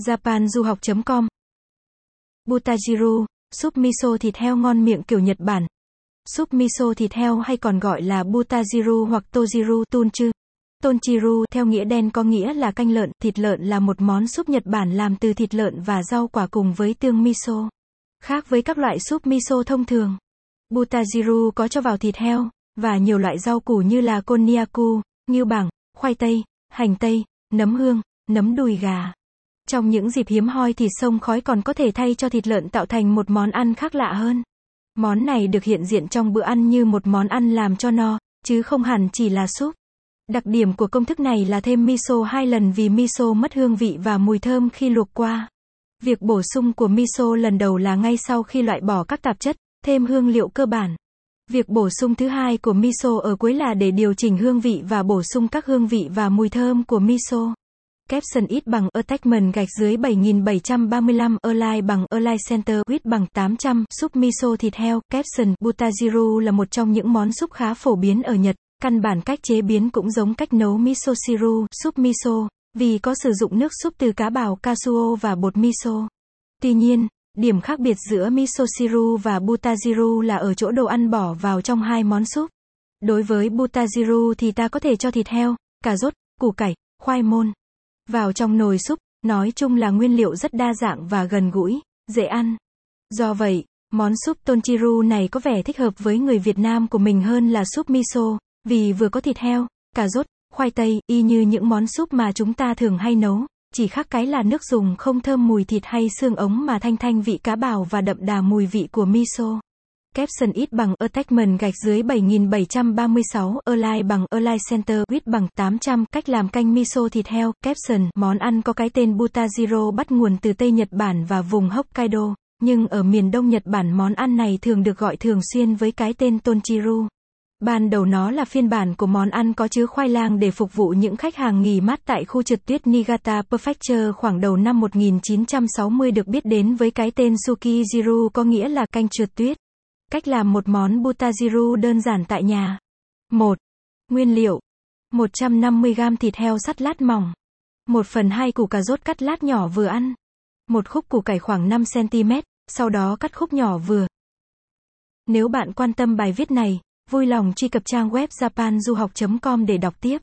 japanduhoc.com Butajiru, súp miso thịt heo ngon miệng kiểu Nhật Bản. Súp miso thịt heo hay còn gọi là butajiru hoặc tojiru tunchu. Tonchiru theo nghĩa đen có nghĩa là canh lợn, thịt lợn là một món súp Nhật Bản làm từ thịt lợn và rau quả cùng với tương miso. Khác với các loại súp miso thông thường, butajiru có cho vào thịt heo và nhiều loại rau củ như là konnyaku, ngưu bảng, khoai tây, hành tây, nấm hương, nấm đùi gà. Trong những dịp hiếm hoi thì sông khói còn có thể thay cho thịt lợn tạo thành một món ăn khác lạ hơn. Món này được hiện diện trong bữa ăn như một món ăn làm cho no, chứ không hẳn chỉ là súp. Đặc điểm của công thức này là thêm miso hai lần vì miso mất hương vị và mùi thơm khi luộc qua. Việc bổ sung của miso lần đầu là ngay sau khi loại bỏ các tạp chất, thêm hương liệu cơ bản. Việc bổ sung thứ hai của miso ở cuối là để điều chỉnh hương vị và bổ sung các hương vị và mùi thơm của miso. Capson ít bằng attachment gạch dưới 7735 Align bằng Align Center huyết bằng 800 súp miso thịt heo Capson Butajiru là một trong những món súp khá phổ biến ở Nhật. Căn bản cách chế biến cũng giống cách nấu miso siru, súp miso, vì có sử dụng nước súp từ cá bào Kasuo và bột miso. Tuy nhiên, điểm khác biệt giữa miso siru và butajiru là ở chỗ đồ ăn bỏ vào trong hai món súp. Đối với butajiru thì ta có thể cho thịt heo, cà rốt, củ cải, khoai môn vào trong nồi súp, nói chung là nguyên liệu rất đa dạng và gần gũi, dễ ăn. Do vậy, món súp tonchiru này có vẻ thích hợp với người Việt Nam của mình hơn là súp miso, vì vừa có thịt heo, cà rốt, khoai tây, y như những món súp mà chúng ta thường hay nấu, chỉ khác cái là nước dùng không thơm mùi thịt hay xương ống mà thanh thanh vị cá bào và đậm đà mùi vị của miso. Capson ít bằng attachment gạch dưới 7736 Align bằng Align Center, width bằng 800 cách làm canh miso thịt heo Capson, món ăn có cái tên Butajiro bắt nguồn từ Tây Nhật Bản và vùng Hokkaido nhưng ở miền Đông Nhật Bản, món ăn này thường được gọi thường xuyên với cái tên Tonchiru. Ban đầu nó là phiên bản của món ăn có chứa khoai lang để phục vụ những khách hàng nghỉ mát tại khu trượt tuyết Niigata Prefecture khoảng đầu năm 1960 được biết đến với cái tên Sukijiru có nghĩa là canh trượt tuyết. Cách làm một món butajiru đơn giản tại nhà. 1. Nguyên liệu. 150g thịt heo sắt lát mỏng. 1 phần 2 củ cà rốt cắt lát nhỏ vừa ăn. Một khúc củ cải khoảng 5cm, sau đó cắt khúc nhỏ vừa. Nếu bạn quan tâm bài viết này, vui lòng truy cập trang web japanduhoc.com để đọc tiếp.